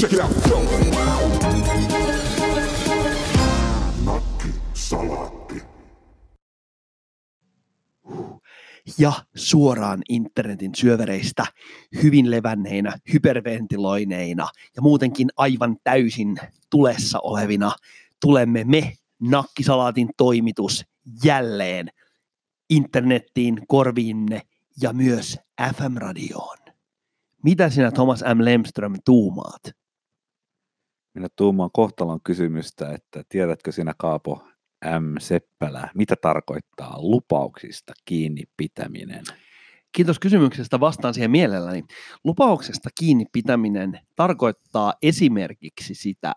Check it out. Ja suoraan internetin syövereistä hyvin levänneinä, hyperventiloineina ja muutenkin aivan täysin tulessa olevina tulemme me, Nakkisalaatin toimitus, jälleen internettiin, korviinne ja myös FM-radioon. Mitä sinä Thomas M. Lemström tuumaat? Minä tuumaan kohtalon kysymystä, että tiedätkö sinä Kaapo M. Seppälä, mitä tarkoittaa lupauksista kiinni pitäminen? Kiitos kysymyksestä, vastaan siihen mielelläni. Lupauksesta kiinni pitäminen tarkoittaa esimerkiksi sitä,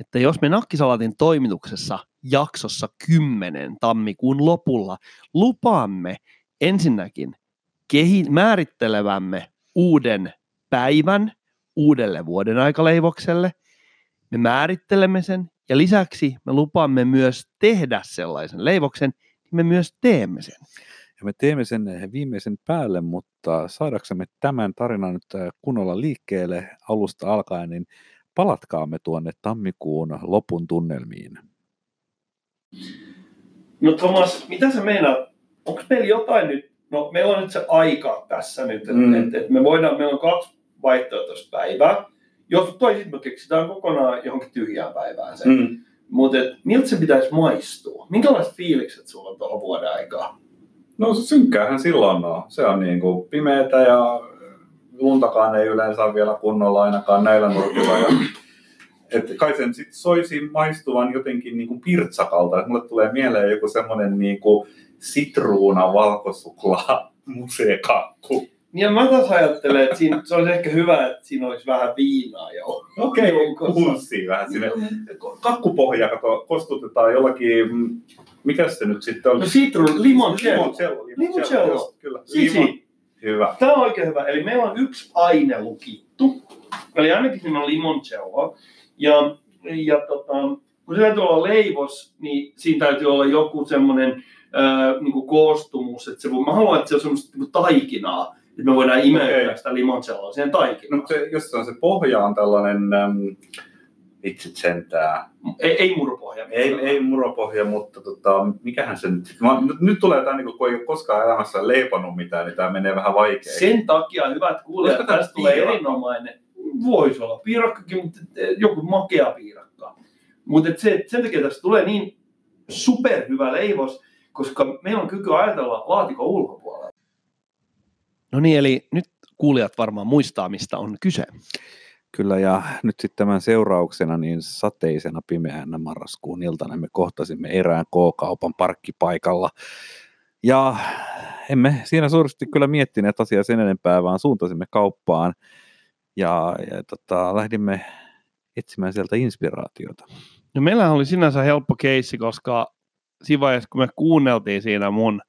että jos me Nakkisalatin toimituksessa jaksossa 10 tammikuun lopulla lupaamme ensinnäkin kehi- määrittelevämme uuden päivän uudelle vuoden aikaleivokselle, me määrittelemme sen ja lisäksi me lupaamme myös tehdä sellaisen leivoksen, niin me myös teemme sen. Ja me teemme sen viimeisen päälle, mutta saadaksemme tämän tarinan nyt äh, kunnolla liikkeelle alusta alkaen, niin palatkaamme tuonne tammikuun lopun tunnelmiin. No Thomas, mitä sä meinaat? Onko meillä jotain nyt? No meillä on nyt se aika tässä nyt, että Mm. et, et me voidaan, meillä on kaksi vaihtoehtoista päivää. Jos toisin me keksitään kokonaan johonkin tyhjään päivään se. Mm. Mutta miltä se pitäisi maistua? Minkälaiset fiilikset sulla on tuohon vuoden aikaa? No se synkkäähän silloin on. Se on niin kuin pimeätä ja luntakaan ei yleensä vielä kunnolla ainakaan näillä nurkilla. Ja, et kai sen sit soisi maistuvan jotenkin niin kuin pirtsakalta. Et mulle tulee mieleen joku semmoinen niin kuin sitruuna valkosuklaa museekakku. Ja mä taas ajattelen, että siinä, se olisi ehkä hyvä, että siinä olisi vähän viinaa jo. Okei, okay, vähän sinne. Kakkupohja, kato, kostutetaan jollakin, mm, mikä se nyt sitten on? No citrus, limoncello. Limoncello. Limoncello. joo, Kyllä. Sisi. Limon. Hyvä. Tämä on oikein hyvä. Eli meillä on yksi aine lukittu. Eli ainakin siinä on limoncello. Ja, ja tota, kun se täytyy olla leivos, niin siinä täytyy olla joku semmoinen ää, niin koostumus. Että se voi, mä haluan, että se on semmoista niin kuin taikinaa. Että me voidaan imeyttää Okei. sitä limoncelloa siihen taikinaan. No se, jos se on se pohja on tällainen, äm, vitsit sentää, ei, ei murupohja. ei, ei muropohja, mutta tota, mikähän se nyt, mä, nyt, nyt tulee tämä, niin kun ei ole koskaan elämässä leipannut mitään, niin tämä menee vähän vaikeaksi. Sen takia, hyvät kuulijat, tää tästä tulee piirakka? erinomainen. Voisi olla piirakkakin, mutta joku makea piirakka. Mutta se, sen takia tästä tulee niin superhyvä leivos, koska meillä on kyky ajatella laatikon ulkopuolella. No niin, eli nyt kuulijat varmaan muistaa, mistä on kyse. Kyllä, ja nyt sitten tämän seurauksena niin sateisena pimeänä marraskuun iltana me kohtasimme erään K-kaupan parkkipaikalla. Ja emme siinä suuresti kyllä miettineet asiaa sen enempää, vaan suuntasimme kauppaan ja, ja tota, lähdimme etsimään sieltä inspiraatiota. No meillähän oli sinänsä helppo keissi, koska siinä vaiheessa, kun me kuunneltiin siinä mun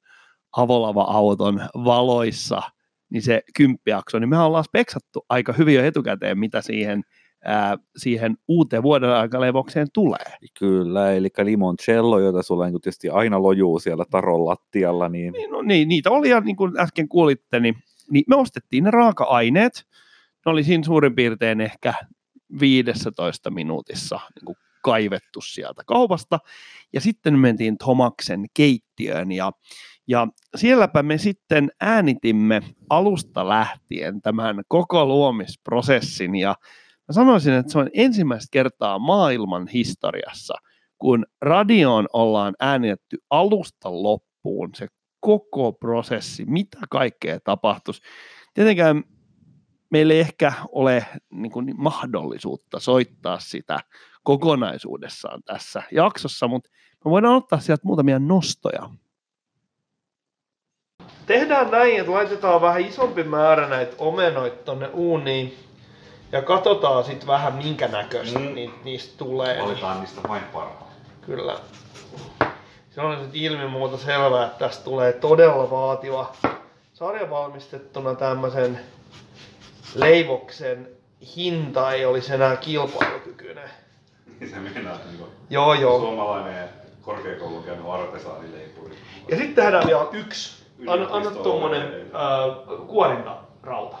avolava-auton valoissa, niin se kymppijakso, niin mehän ollaan speksattu aika hyvin jo etukäteen, mitä siihen, ää, siihen uuteen vuoden aikaleivokseen tulee. Kyllä, eli limoncello, jota sulla niin tietysti aina lojuu siellä taron lattialla, niin Niin, no, niin, niitä oli ja niin kuin äsken kuulitte, niin, niin me ostettiin ne raaka-aineet. Ne oli siinä suurin piirtein ehkä 15 minuutissa niin kuin kaivettu sieltä kaupasta. Ja sitten me mentiin Tomaksen keittiöön ja, ja sielläpä me sitten äänitimme alusta lähtien tämän koko luomisprosessin ja mä sanoisin, että se on ensimmäistä kertaa maailman historiassa, kun radioon ollaan äänitetty alusta loppuun se koko prosessi, mitä kaikkea tapahtuisi. Tietenkään meillä ei ehkä ole niin kuin, mahdollisuutta soittaa sitä kokonaisuudessaan tässä jaksossa, mutta me voidaan ottaa sieltä muutamia nostoja. Tehdään näin, että laitetaan vähän isompi määrä näitä omenoita tonne uuniin ja katsotaan sitten vähän minkä näköistä Mm. ni- niistä tulee. Valitaan niistä vain parhaat. Kyllä. Se on nyt ilman muuta selvää, että tästä tulee todella vaativa sarja valmistettuna tämmöisen leivoksen hinta ei olisi enää kilpailukykyinen. Se meinaa niin Joo, joo. suomalainen korkeakoulun käynyt artesaanileipuri. Ja sitten tehdään vielä yksi. Anna, anna tuommoinen äh, kuorintarauta.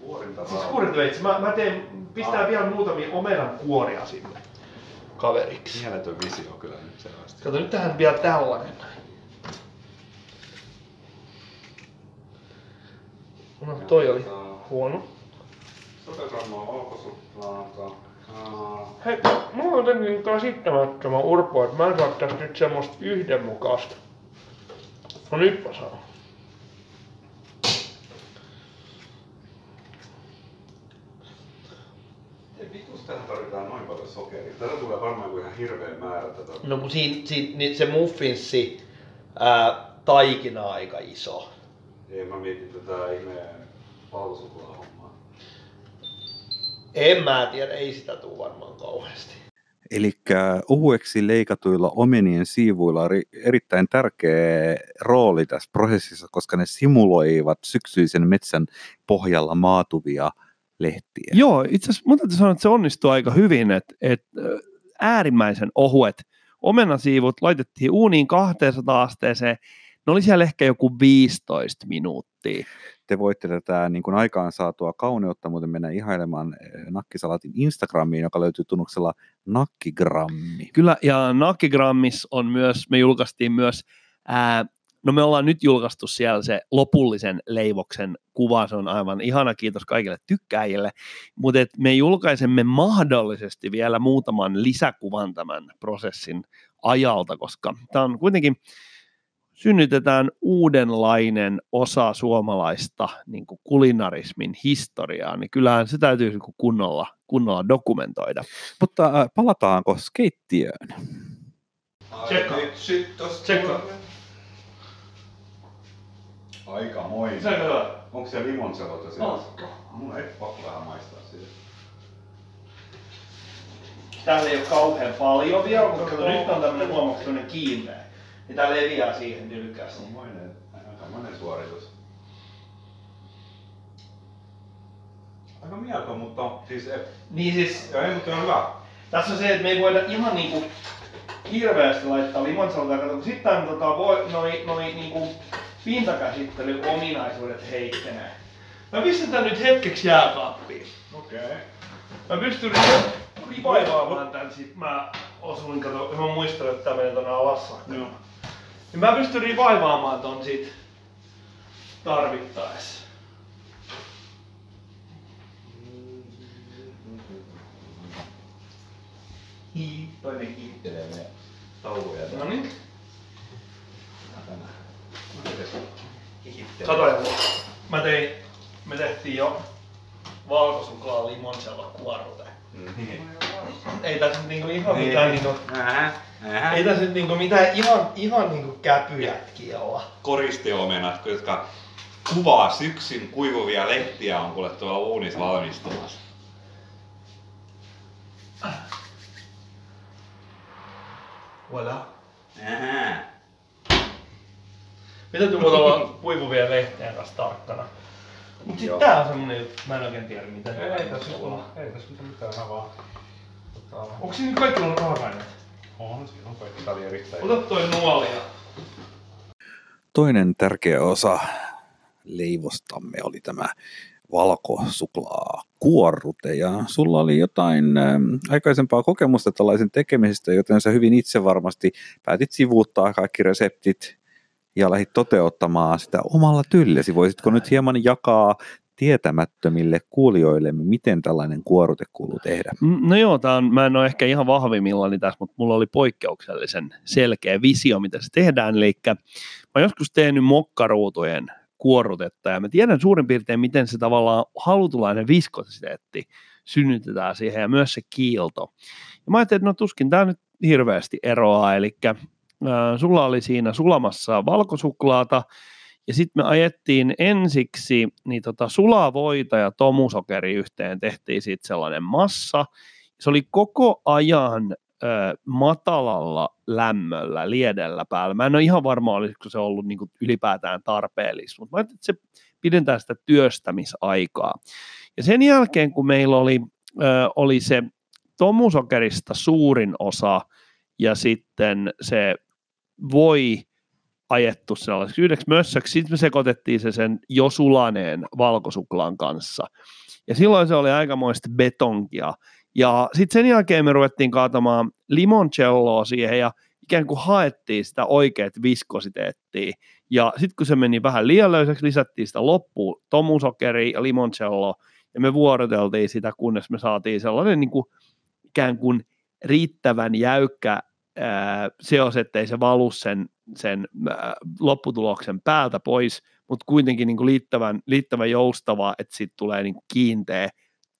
kuorinta Siis kuorintaveitsi. Mä, mä teen, pistää vielä muutamia omenan kuoria sinne kaveriksi. Mieletön visio kyllä nyt selvästi. Kato, nyt tähän vielä tällainen. No, toi oli huono. 100 grammaa valkosuklaata. Aa, Hei, mulla on jotenkin käsittämättömän urpo, että mä en saa tästä nyt semmoista yhdenmukaista. No nyt mä saan. Tähän tarvitaan noin paljon sokeria. Tätä tulee varmaan joku ihan hirveä määrä tätä. No kun siinä, siinä niin se muffinssi ää, taikina on aika iso. Ei mä mietin tätä ihmeen valkosuklaa hommaa. En mä tiedä, ei sitä tuu varmaan kauheasti. Eli ohueksi leikatuilla omenien siivuilla on ri- erittäin tärkeä rooli tässä prosessissa, koska ne simuloivat syksyisen metsän pohjalla maatuvia lehtiä. Joo, itse asiassa mun sanoa, että se onnistuu aika hyvin, että, että äärimmäisen ohuet omenasiivut laitettiin uuniin 200 asteeseen. Ne oli siellä ehkä joku 15 minuuttia. Te voitte tätä niin kuin aikaan saatua kauneutta muuten mennä ihailemaan eh, Nakkisalatin Instagramiin, joka löytyy tunnuksella Nakkigrammi. Kyllä, ja Nakigrammissa on myös, me julkaistiin myös, ää, no me ollaan nyt julkaistu siellä se lopullisen leivoksen kuva, se on aivan ihana, kiitos kaikille tykkäjille, mutta me julkaisemme mahdollisesti vielä muutaman lisäkuvan tämän prosessin ajalta, koska tämä on kuitenkin, synnytetään uudenlainen osa suomalaista niin kuin kulinarismin historiaa, niin kyllähän se täytyy niin kuin kunnolla, kunnolla dokumentoida. Mutta äh, palataanko skeittiöön? Tsekkaa. tulee. Aika moi. Se on hyvä. Onko se limonselota siellä? On. Mun ei pakko vähän maistaa siitä. Täällä ei ole kauhean paljon vielä, mutta nyt on tämmöinen huomaksi tämmöinen kiinteä. Tää leviää siihen nylkästi. Aikamoinen, aikamoinen suoritus. Aika mieltä, mutta siis... Et, Niin siis, ja ei, mutta on hyvä. tässä on se, että me ei voida ihan niinku hirveästi laittaa limonsaltaa, kato, kun sitten tota, voi, noi, noi niinku pintakäsittelyominaisuudet heikkenee. Mä pistetään nyt hetkeksi jääkaappiin. Okei. Okay. Mä pystyn ri- rivaivaamaan tän sit, mä osuin, kato, mä muistan, että tää menee tonne alas saakka. Joo. Niin mä pystyn rivaivaamaan ton sit tarvittaessa. Toinen kiittelee meidän tauoja. No niin. Kihittelee. Kato, ja mä tein, me tehtiin jo valkosuklaa limonsella kuorute. Niin. Ei tässä nyt niinku ihan mitään niinku, Ähä, ähä. ei tässä nyt niinku mitään ihan, ihan niinku käpyjätkiä olla. koristeomenat, jotka kuvaa syksyn kuivuvia lehtiä on kuule tuolla uunissa valmistumassa. Voilà. Ähä. Mitä täytyy muuta olla kuivuvien lehtien kanssa tarkkana. Mut sit Joo. tää on semmonen juttu, mä en oikein tiedä mitä Ei, ei tässä ole, ei tässä mitään vaan. Tota, Onko siinä kaikki ollut raaka-aineet? on, siinä on kaikki. Tää oli erittäin. Ota toi nuoli ja... Toinen tärkeä osa leivostamme oli tämä valkosuklaa kuorrute ja sulla oli jotain ähm, aikaisempaa kokemusta tällaisen tekemisestä, joten sä hyvin itse varmasti päätit sivuuttaa kaikki reseptit ja lähdit toteuttamaan sitä omalla tyllesi. Voisitko nyt hieman jakaa tietämättömille kuulijoille, miten tällainen kuorute kuuluu tehdä? Mm, No joo, tää on, mä en ole ehkä ihan vahvimmillani tässä, mutta mulla oli poikkeuksellisen selkeä visio, mitä se tehdään. Eli mä oon joskus tehnyt mokkaruutujen kuorrutetta ja mä tiedän suurin piirtein, miten se tavallaan halutulainen viskositeetti synnytetään siihen ja myös se kiilto. Ja mä ajattelin, että no tuskin tämä nyt hirveästi eroaa, eli sulla oli siinä sulamassa valkosuklaata ja sitten me ajettiin ensiksi niin tota sulaa voita ja tomusokeri yhteen, tehtiin siitä sellainen massa. Se oli koko ajan ö, matalalla lämmöllä, liedellä päällä. Mä en ole ihan varma, olisiko se ollut niin kuin ylipäätään tarpeellista, mutta mä ajattelin, että se pidentää sitä työstämisaikaa. Ja sen jälkeen, kun meillä oli, ö, oli se tomusokerista suurin osa ja sitten se voi ajettu sellaiseksi yhdeksi mössöksi. Sitten me sekoitettiin se sen jo sulaneen valkosuklaan kanssa. Ja silloin se oli aikamoista betonkia. Ja sitten sen jälkeen me ruvettiin kaatamaan limoncelloa siihen ja ikään kuin haettiin sitä oikeat viskositeettia. Ja sitten kun se meni vähän liian löysäksi, lisättiin sitä loppuun tomusokeri ja limoncello, ja me vuoroteltiin sitä, kunnes me saatiin sellainen niin kuin, ikään kuin riittävän jäykkä seos, ettei se valu sen, sen lopputuloksen päältä pois, mutta kuitenkin niin kuin liittävän, liittävän joustava, että siitä tulee niin kiinteä,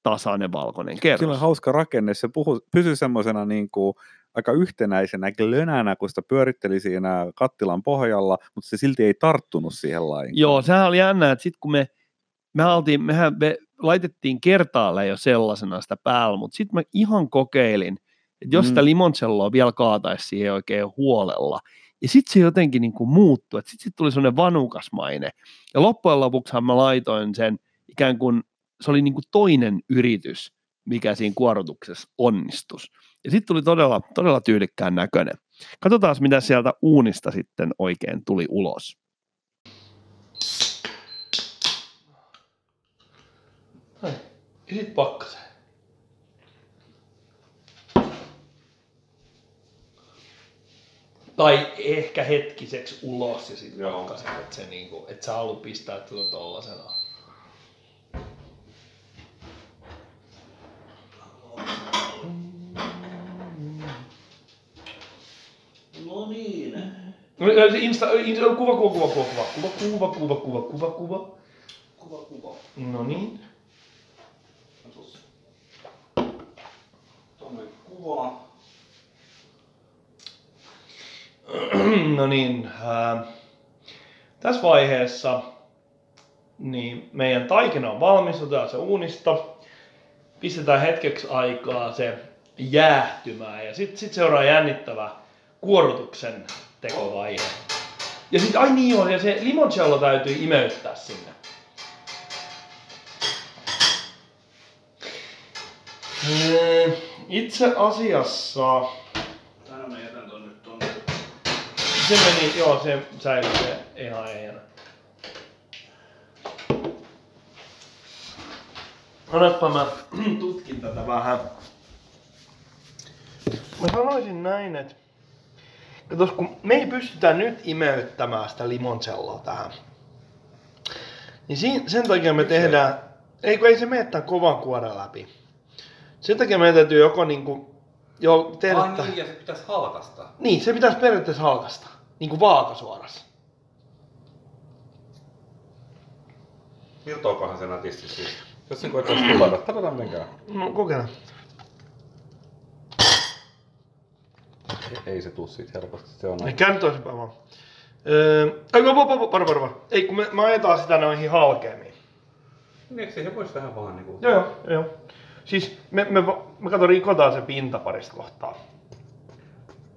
tasainen valkoinen kerros. Sillä on hauska rakenne, se puhu, pysyy semmoisena niin kuin aika yhtenäisenä glönänä, kun sitä pyöritteli siinä kattilan pohjalla, mutta se silti ei tarttunut siihen lainkaan. Joo, sehän oli jännä, että sitten kun me, me, oltiin, mehän me laitettiin kertaalle jo sellaisena sitä päällä, mutta sitten mä ihan kokeilin, että jos mm. sitä limoncelloa vielä kaataisi siihen oikein huolella, ja sitten se jotenkin niin kuin muuttui, että sitten sit tuli semmoinen vanukasmaine. Ja loppujen lopuksihan mä laitoin sen ikään kuin, se oli niin kuin toinen yritys, mikä siinä kuorotuksessa onnistus. Ja sitten tuli todella, todella tyylikkään näköinen. Katsotaan, mitä sieltä uunista sitten oikein tuli ulos. Ja sitten pakkaseen. Tai ehkä hetkiseksi ulos ja sitten pakkaseen, että, se niinku, että sä haluat pistää tuota tollasena. No niin. No, se Insta, Insta, kuva, kuva, kuva, kuva, kuva, kuva, kuva, kuva, kuva, kuva. Kuva kuva. No niin. Tuonne kuva. No niin, ää, tässä vaiheessa niin meidän taikina on valmis, otetaan se uunista, pistetään hetkeksi aikaa se jäähtymään ja sitten sit seuraa jännittävä kuorutuksen tekovaihe. Ja sitten, ai niin joo, ja se limoncello täytyy imeyttää sinne. Itse asiassa se meni, joo, se säilyi se ihan ehjänä. Annappa mä tutkin tätä vähän. Mä sanoisin näin, että katos, kun me ei pystytä nyt imeyttämään sitä limoncelloa tähän, niin siinä, sen takia me tehdään, ei kun ei se mene tämän kovan kuoren läpi. Sen takia meidän täytyy joko niinku, jo tehdä Ah, niin, ja se pitäisi halkasta. niin, se pitäisi periaatteessa halkasta. Niin kuin vaakasuorassa. Irtoakohan se nätisti siis? Jos se koettaisi tulada, katsotaan miten. No kokeillaan. Ei se tuu siitä helposti, se on Ei käänny toisinpäin vaan. Öö, ei, paro, paro, paro, paro. Ei, kun me, me ajetaan sitä noihin halkeamiin. Niin, eikö siihen voisi vähän vaan niinku... Joo, joo, joo. Siis me, me, me kato, rikotaan se pinta parista kohtaa.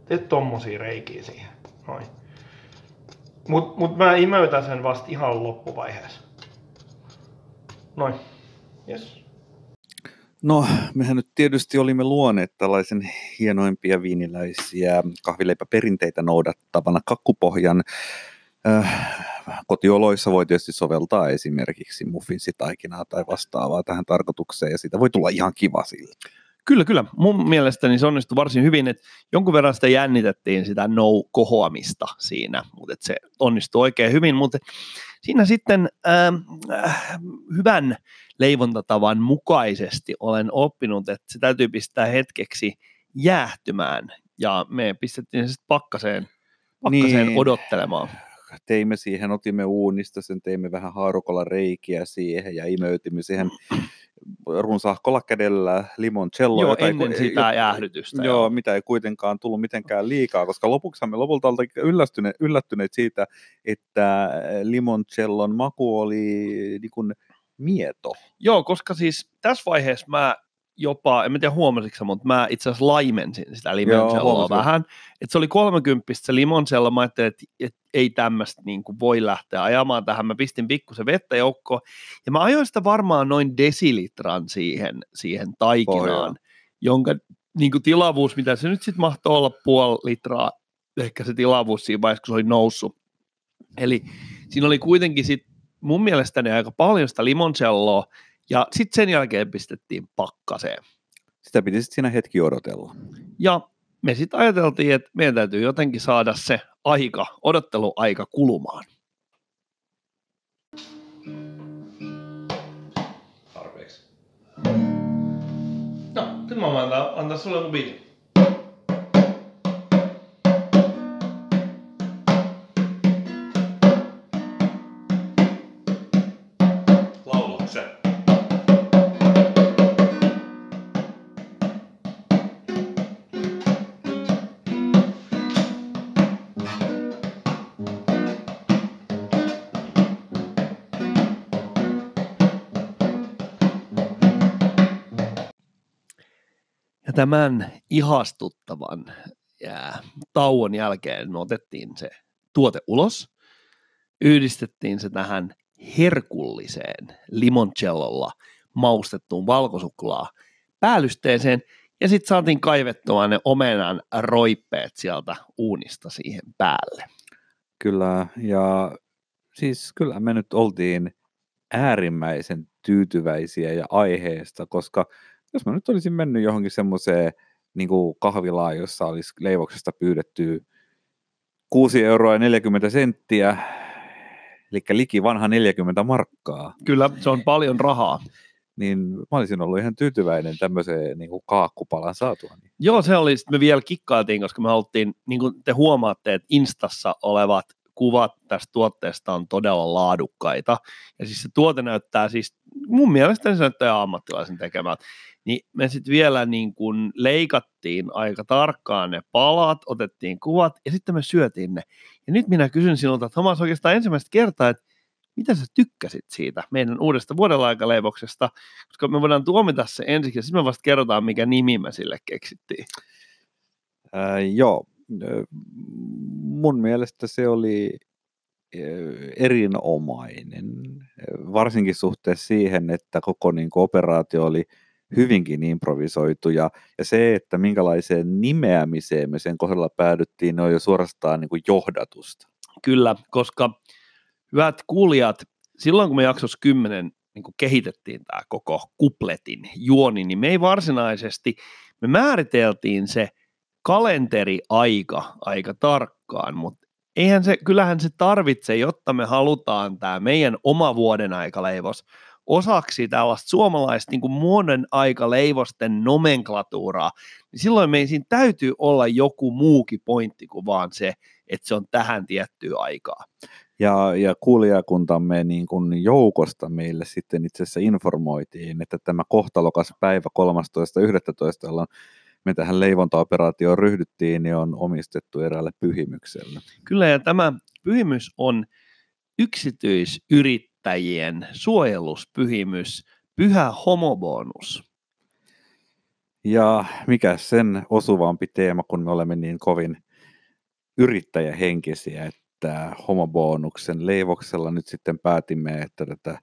Teet tommosia reikiä siihen. Noin. Mut, mut mä imeytän sen vasta ihan loppuvaiheessa. Noin. Yes. No, mehän nyt tietysti olimme luoneet tällaisen hienoimpia viiniläisiä kahvileipäperinteitä noudattavana kakkupohjan. Äh, kotioloissa voi tietysti soveltaa esimerkiksi muffinsitaikinaa tai vastaavaa tähän tarkoitukseen, ja siitä voi tulla ihan kiva sillä. Kyllä, kyllä. Mun mielestäni se onnistui varsin hyvin, että jonkun verran sitä jännitettiin sitä no-kohoamista siinä, mutta se onnistui oikein hyvin, mutta siinä sitten ähm, äh, hyvän leivontatavan mukaisesti olen oppinut, että se täytyy pistää hetkeksi jäähtymään ja me pistettiin se sitten pakkaseen, pakkaseen Niin. odottelemaan. Teimme siihen, otimme uunista sen, teimme vähän haarukolla reikiä siihen ja imeytimme siihen runsahkolla kädellä limoncello. Joo, ei ennen sitä ei- jäähdytystä. Joo, mitä ei kuitenkaan tullut mitenkään liikaa, koska lopuksi me lopulta oltiin yllästyneet, yllättyneet siitä, että limoncellon maku oli niin kuin mieto. Joo, koska siis tässä vaiheessa mä jopa, en mä tiedä huomasitko mutta mä itse asiassa laimensin sitä limoncelloa vähän. Että se oli 30 se limoncello, mä ajattelin, että, että ei tämmöistä niin voi lähteä ajamaan tähän. Mä pistin pikkusen vettä joukkoon ja mä ajoin sitä varmaan noin desilitran siihen, siihen taikinaan, Pohjaan. jonka niin kuin tilavuus, mitä se nyt sitten mahtoi olla puoli litraa, ehkä se tilavuus siinä vaiheessa, kun se oli noussut. Eli siinä oli kuitenkin sit mun mielestäni aika paljon sitä limoncelloa, Ja sitten sen jälkeen pistettiin pakkaseen. Sitä piti sitten siinä hetki odotella. Ja me sitten ajateltiin, että meidän täytyy jotenkin saada se aika, odotteluaika kulumaan. Tarpeeksi. No, sitten mä voin antaa, antaa sulle joku tämän ihastuttavan ja tauon jälkeen me otettiin se tuote ulos, yhdistettiin se tähän herkulliseen limoncellolla maustettuun valkosuklaa päällysteeseen ja sitten saatiin kaivettua ne omenan roippeet sieltä uunista siihen päälle. Kyllä, ja siis kyllä me nyt oltiin äärimmäisen tyytyväisiä ja aiheesta, koska jos mä nyt olisin mennyt johonkin semmoiseen niin kahvilaan, jossa olisi leivoksesta pyydetty 6 euroa ja 40 senttiä, eli liki vanha 40 markkaa, Kyllä, se on paljon rahaa. niin mä olisin ollut ihan tyytyväinen tämmöiseen niin kaakkupalan saatua. Joo, se oli, me vielä kikkailtiin, koska me haluttiin, niin kuin te huomaatte, että Instassa olevat kuvat tästä tuotteesta on todella laadukkaita. Ja siis se tuote näyttää siis, mun mielestä se näyttää ammattilaisen tekemältä. Niin me sitten vielä niin kuin leikattiin aika tarkkaan ne palat, otettiin kuvat ja sitten me syötiin ne. Ja nyt minä kysyn sinulta, Thomas, oikeastaan ensimmäistä kertaa, että mitä sä tykkäsit siitä meidän uudesta vuodenaikaleivoksesta, koska me voidaan tuomita se ensiksi ja sitten me vasta kerrotaan, mikä nimi me sille keksittiin. Ää, joo, ö, mun mielestä se oli erinomainen, ö, varsinkin suhteessa siihen, että koko niin kuin, operaatio oli hyvinkin improvisoitu ja, ja se, että minkälaiseen nimeämiseen me sen kohdalla päädyttiin, on jo suorastaan niin kuin johdatusta. Kyllä, koska hyvät kuulijat, silloin kun me jaksossa 10 niin kuin kehitettiin tämä koko kupletin juoni, niin me ei varsinaisesti, me määriteltiin se kalenteriaika aika tarkkaan, mutta eihän se, kyllähän se tarvitsee, jotta me halutaan tämä meidän oma vuoden aikaleivos osaksi tällaista suomalaista niin kuin muodon aikaleivosten nomenklatuuraa, niin silloin meidän täytyy olla joku muukin pointti kuin vaan se, että se on tähän tiettyä aikaa. Ja, ja kuulijakuntamme niin kuin joukosta meille sitten itse asiassa informoitiin, että tämä kohtalokas päivä 13.11., jolloin me tähän leivontaoperaatioon ryhdyttiin, niin on omistettu eräälle pyhimykselle. Kyllä, ja tämä pyhimys on yksityisyrittäjien suojeluspyhimys, pyhä homobonus. Ja mikä sen osuvampi teema, kun me olemme niin kovin yrittäjähenkisiä, että homobonuksen leivoksella nyt sitten päätimme, että tätä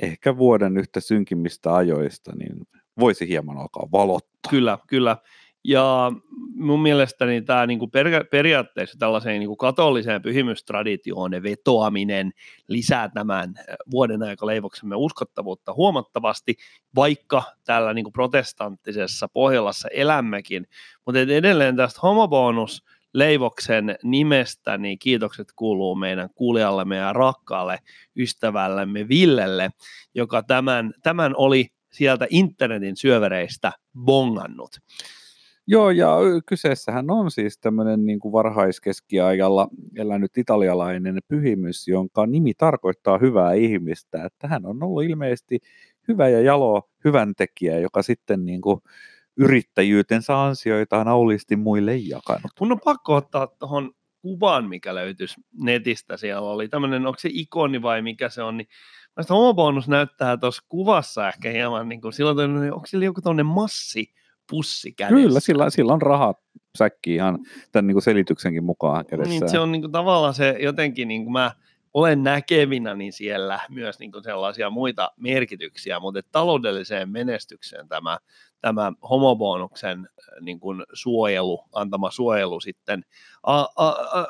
ehkä vuoden yhtä synkimmistä ajoista, niin voisi hieman alkaa valottaa. Kyllä, kyllä. Ja mun mielestäni tämä niinku per, periaatteessa tällaiseen niinku katoliseen pyhimystraditioon vetoaminen lisää tämän vuoden aikaleivoksemme uskottavuutta huomattavasti, vaikka täällä niinku protestanttisessa Pohjolassa elämmekin. Mutta edelleen tästä homobonus leivoksen nimestä, niin kiitokset kuuluu meidän kuulijallemme ja rakkaalle ystävällemme Villelle, joka tämän, tämän oli sieltä internetin syövereistä bongannut. Joo, ja kyseessähän on siis tämmöinen niin kuin varhaiskeskiajalla elänyt italialainen pyhimys, jonka nimi tarkoittaa hyvää ihmistä. Että hän on ollut ilmeisesti hyvä ja jalo hyvän tekijä, joka sitten niin kuin yrittäjyytensä ansioitaan aulisti muille jakanut. Mun on pakko ottaa tuohon kuvan, mikä löytyisi netistä. Siellä oli tämmöinen, onko se ikoni vai mikä se on, niin Mielestäni homobonus näyttää tuossa kuvassa ehkä hieman, niin kuin, silloin, onko sillä joku tuonne massi pussi kädessä? Kyllä, sillä, sillä on rahat säkki ihan tämän niin kuin selityksenkin mukaan kädessä. Niin, se on niin kuin, tavallaan se jotenkin, niin kuin mä olen näkevinä niin siellä myös niin kuin sellaisia muita merkityksiä, mutta taloudelliseen menestykseen tämä, tämä homobonuksen niin kuin suojelu, antama suojelu sitten a, a, a,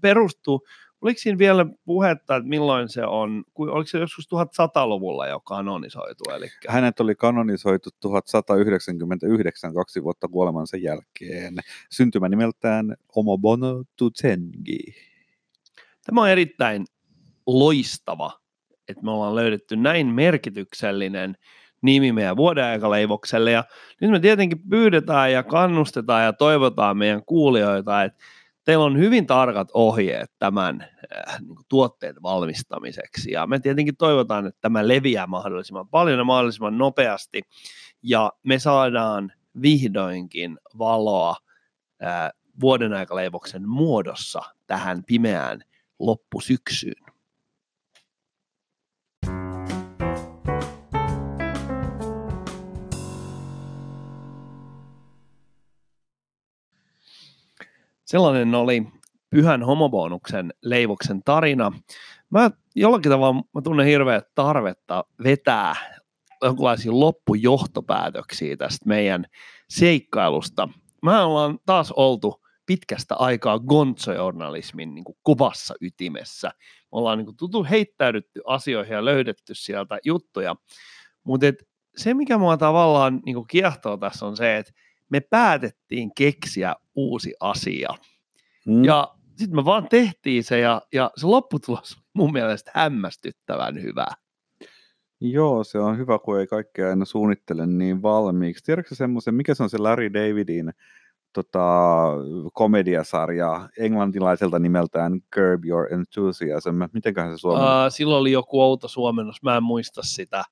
perustuu oliko siinä vielä puhetta, että milloin se on, oliko se joskus 1100-luvulla jo kanonisoitu? Eli Hänet oli kanonisoitu 1199 kaksi vuotta kuolemansa jälkeen. Syntymä nimeltään Omobono Tutsengi. Tämä on erittäin loistava, että me ollaan löydetty näin merkityksellinen nimi meidän vuoden aikaleivokselle. Ja nyt me tietenkin pyydetään ja kannustetaan ja toivotaan meidän kuulijoita, että teillä on hyvin tarkat ohjeet tämän äh, niin tuotteen valmistamiseksi. Ja me tietenkin toivotaan, että tämä leviää mahdollisimman paljon ja mahdollisimman nopeasti. Ja me saadaan vihdoinkin valoa äh, vuoden aikaleivoksen muodossa tähän pimeään loppusyksyyn. Sellainen oli pyhän homobonuksen leivoksen tarina. Mä jollakin tavalla mä tunnen hirveä tarvetta vetää jonkinlaisia loppujohtopäätöksiä tästä meidän seikkailusta. Mä ollaan taas oltu pitkästä aikaa gonzo-journalismin niin kuin kuvassa ytimessä. Me ollaan niin kuin tutu heittäydytty asioihin ja löydetty sieltä juttuja. Mutta se, mikä mua tavallaan niin kuin kiehtoo tässä on se, että me päätettiin keksiä uusi asia. Mm. Ja sitten me vaan tehtiin se ja, ja se lopputulos on mun mielestä hämmästyttävän hyvä. Joo, se on hyvä, kun ei kaikkea aina suunnittele niin valmiiksi. Tiedätkö semmoisen, mikä se on se Larry Davidin tota, komediasarja englantilaiselta nimeltään Curb Your Enthusiasm? Mitenköhän se suomen? Uh, silloin oli joku outo suomennos, mä en muista sitä.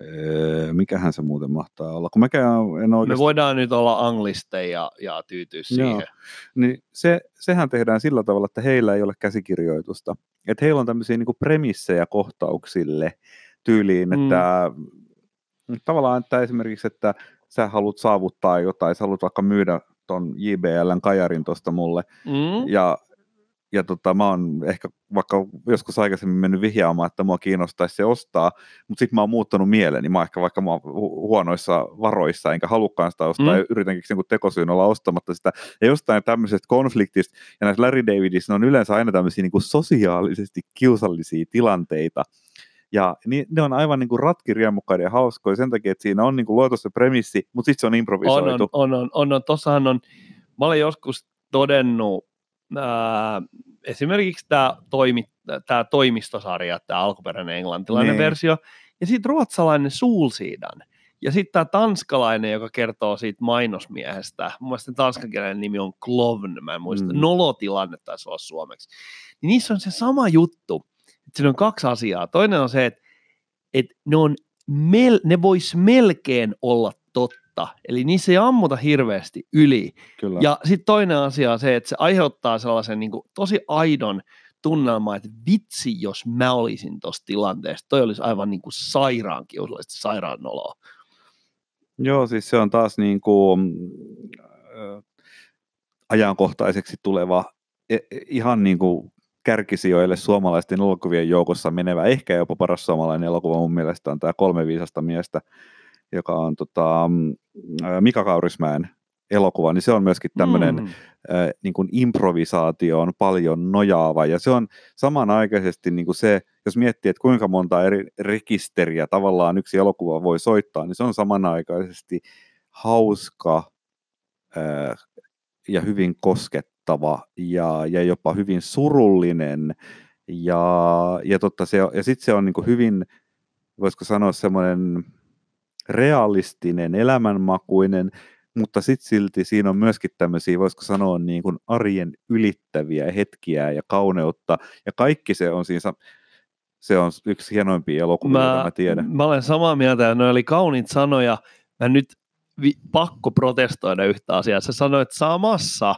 Öö, mikähän se muuten mahtaa olla? Kun mäkään en Me oikeastaan... voidaan nyt olla angliste ja, ja tyytyä siihen. Joo. Niin se, sehän tehdään sillä tavalla, että heillä ei ole käsikirjoitusta. Että heillä on tämmöisiä niin premissejä kohtauksille tyyliin, Mm. että tavallaan, että esimerkiksi, että sä haluat saavuttaa jotain, sä haluat vaikka myydä ton JBLn kajarin tuosta mulle, Mm? ja, ja tota, mä oon ehkä vaikka joskus aikaisemmin mennyt vihjaamaan, että mua kiinnostaisi se ostaa, mutta sitten mä oon muuttanut mieleni, mä oon ehkä vaikka mä oon hu- huonoissa varoissa, enkä halukkaan sitä ostaa, Mm. ja yritänkin jonkun tekosyyn olla ostamatta sitä, ja jostain tämmöisestä konfliktista, ja näissä Larry Davidissa on yleensä aina tämmöisiä niin kuin sosiaalisesti kiusallisia tilanteita, ja ni, ne on aivan niin kuin ratkiriemukkaiden ja hauskoja sen takia, että siinä on niin kuin luotu se premissi, mutta sitten se on On, improvisoitu. on, on, on, on, on. Tossahan on, mä olen joskus todennut, ää, esimerkiksi tämä toimi, tää toimistosarja, tämä alkuperäinen englantilainen Niin. versio, ja sitten ruotsalainen Sulsidan, ja sitten tämä tanskalainen, joka kertoo siitä mainosmiehestä, mun mielestä tanskankielinen nimi on Klovn, mä en muista, mm. nolotilanne taisi olla suomeksi, niin niissä on se sama juttu, että siinä on kaksi asiaa. Toinen on se, että, että ne, on mel, ne vois melkein olla totta, eli niissä ei ammuta hirveästi yli, Kyllä. ja sitten toinen asia on se, että se aiheuttaa sellaisen niin kuin, tosi aidon tunnelman, että vitsi, jos mä olisin tuossa tilanteessa, toi olisi aivan niin kuin sairaan kiusallista, sairaan noloa. Joo, siis se on taas niin kuin, mm, ö, ajankohtaiseksi tuleva, e- e- ihan niin kuin kärkisijoille suomalaisten elokuvien joukossa menevä, ehkä jopa paras suomalainen elokuva mun mielestä on tämä Kolme viisasta miestä, joka on tota, mm, Mika Kaurismäen elokuva, niin se on myöskin tämmöinen Mm. äh, niin kuin improvisaatioon paljon nojaava, ja se on samanaikaisesti niin kuin se, jos miettii, että kuinka monta eri rekisteriä tavallaan yksi elokuva voi soittaa, niin se on samanaikaisesti hauska äh, ja hyvin koskettava ja, ja jopa hyvin surullinen, ja, ja, totta, se, ja sitten se on niin kuin hyvin, voisiko sanoa semmoinen realistinen, elämänmakuinen, mutta sitten silti siinä on myöskin tämmöisiä, voisiko sanoa, niin kuin arjen ylittäviä hetkiä ja kauneutta, ja kaikki se on siinä, se on yksi hienoimpia elokuvia, mä, mä tiedän. Mä olen samaa mieltä, ja ne oli kauniit sanoja. Mä nyt vi, pakko protestoida yhtä asiaa. Sä sanoit samassa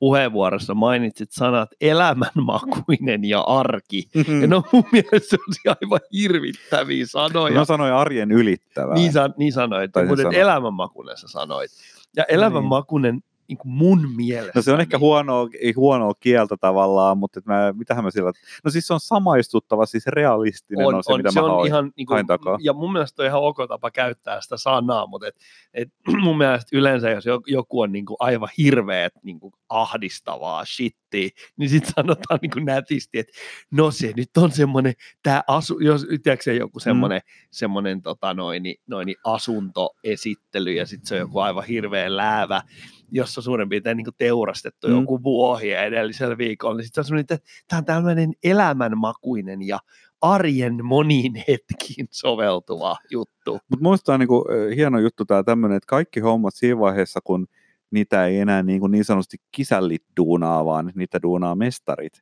puheenvuorossa mainitsit sanat elämänmakuinen ja arki. Ja no mun mielestä se on aivan hirvittäviä sanoja. Mä sanoin arjen ylittävää. Niin, sa, niin sanoit, mutta elämänmakuinen sä sanoit. Ja elämänmakuinen niin kuin mun mielestä. No se on ehkä huonoa, ei huonoa kieltä tavallaan, mutta et mä, mitähän mä sillä... No siis se on samaistuttava, siis realistinen on, on se, mitä se mä on hain, ihan, niin takaa. ja mun mielestä on ihan ok tapa käyttää sitä sanaa, mutta et, et, mun mielestä yleensä, jos jo- joku on niin kuin aivan hirveet niin kuin ahdistavaa shittiä, niin sitten sanotaan niin kuin nätisti, että no se nyt on semmoinen, tämä asu, jos tiedätkö se joku semmoinen, mm. semmoinen tota noin, noin asuntoesittely ja sitten se on joku aivan hirveä läävä, jossa suurin piirtein niin teurastettu Mm. joku vuohi edellisellä viikolla, niin sitten se on semmoinen, että tämä on tämmöinen elämänmakuinen ja arjen moniin hetkiin soveltuva juttu. Mutta muista on niinku, ö, hieno juttu tämä tämmöinen, että kaikki hommat siinä vaiheessa, kun niitä ei enää niin, kuin niin sanotusti kisällit duunaa, vaan niitä duunaa mestarit,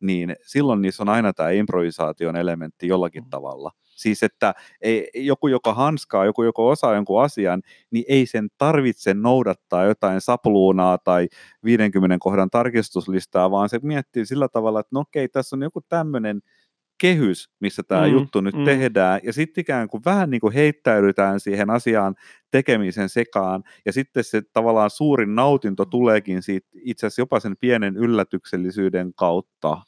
niin silloin niissä on aina tämä improvisaation elementti jollakin Mm. tavalla. Siis että ei, joku, joka hanskaa, joku, joka osaa jonkun asian, niin ei sen tarvitse noudattaa jotain sapluunaa tai 50 kohdan tarkistuslistaa, vaan se miettii sillä tavalla, että no okei, tässä on joku tämmöinen kehys, missä tämä Mm, juttu nyt mm. tehdään, ja sitten ikään kuin vähän niin kuin heittäydytään siihen asiaan tekemisen sekaan, ja sitten se tavallaan suurin nautinto tuleekin siitä itse asiassa jopa sen pienen yllätyksellisyyden kautta.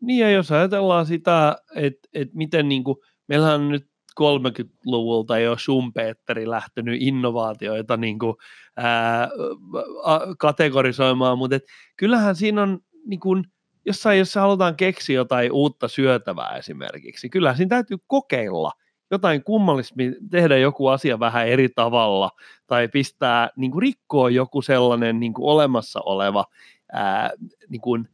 Niin ja jos ajatellaan sitä, että, että miten niin kuin, meillähän on nyt 30-luvulta jo Schumpetteri lähtenyt innovaatioita niin kuin, ää, kategorisoimaan, mutta et, kyllähän siinä on niin kuin, jossain, jos halutaan keksiä jotain uutta syötävää esimerkiksi, kyllähän siinä täytyy kokeilla jotain kummallista, tehdä joku asia vähän eri tavalla, tai pistää, niin kuin rikkoa joku sellainen niin kuin olemassa oleva ää, niin kuin,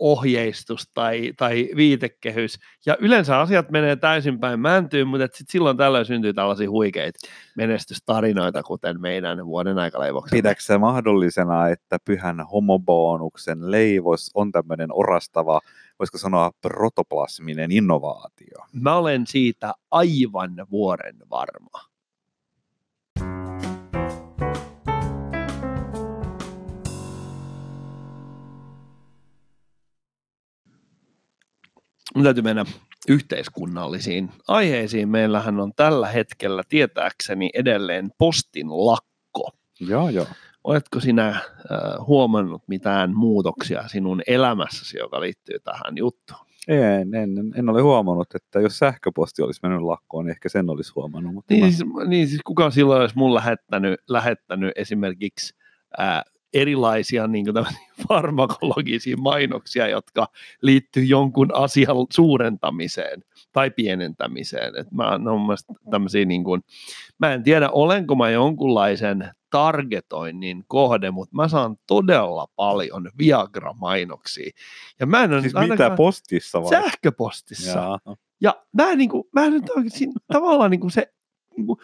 ohjeistus tai, tai viitekehys. Ja yleensä asiat menee täysin päin mäntyyn, mutta sit silloin tällöin syntyy tällaisia huikeita menestystarinoita, kuten meidän vuoden aikaleivoksen. Pidätkö sä mahdollisena, että pyhän homobonuksen leivos on tämmöinen orastava, voisiko sanoa protoplasminen innovaatio? Mä olen siitä aivan vuoren varma. Mun täytyy mennä yhteiskunnallisiin aiheisiin. Meillähän on tällä hetkellä tietääkseni edelleen postin lakko. Joo, joo. Oletko sinä äh, huomannut mitään muutoksia sinun elämässäsi, joka liittyy tähän juttuun? En, en, en ole huomannut, että jos sähköposti olisi mennyt lakkoon, niin ehkä sen olisi huomannut. Mutta Niin mä- siis, niin siis kuka silloin olisi mun lähettänyt, lähettänyt esimerkiksi ää, erilaisia niin kuin farmakologisia mainoksia, jotka liittyy jonkun asian suurentamiseen tai pienentämiseen. Et mä, mielestä tämmöisiä niin kuin, mä en tiedä, olenko mä jonkunlaisen targetoinnin kohde, mutta mä saan todella paljon Viagra-mainoksia. Ja mä en ole siis mitä postissa vai? sähköpostissa. Jaa. Ja mä en, niin kuin, mä en nyt oikein, tavallaan niin kuin se, niin kuin,